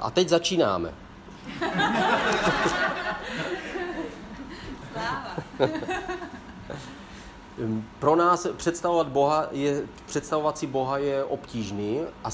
A teď začínáme. Pro nás představovat, Boha je, představovat si Boha je obtížný a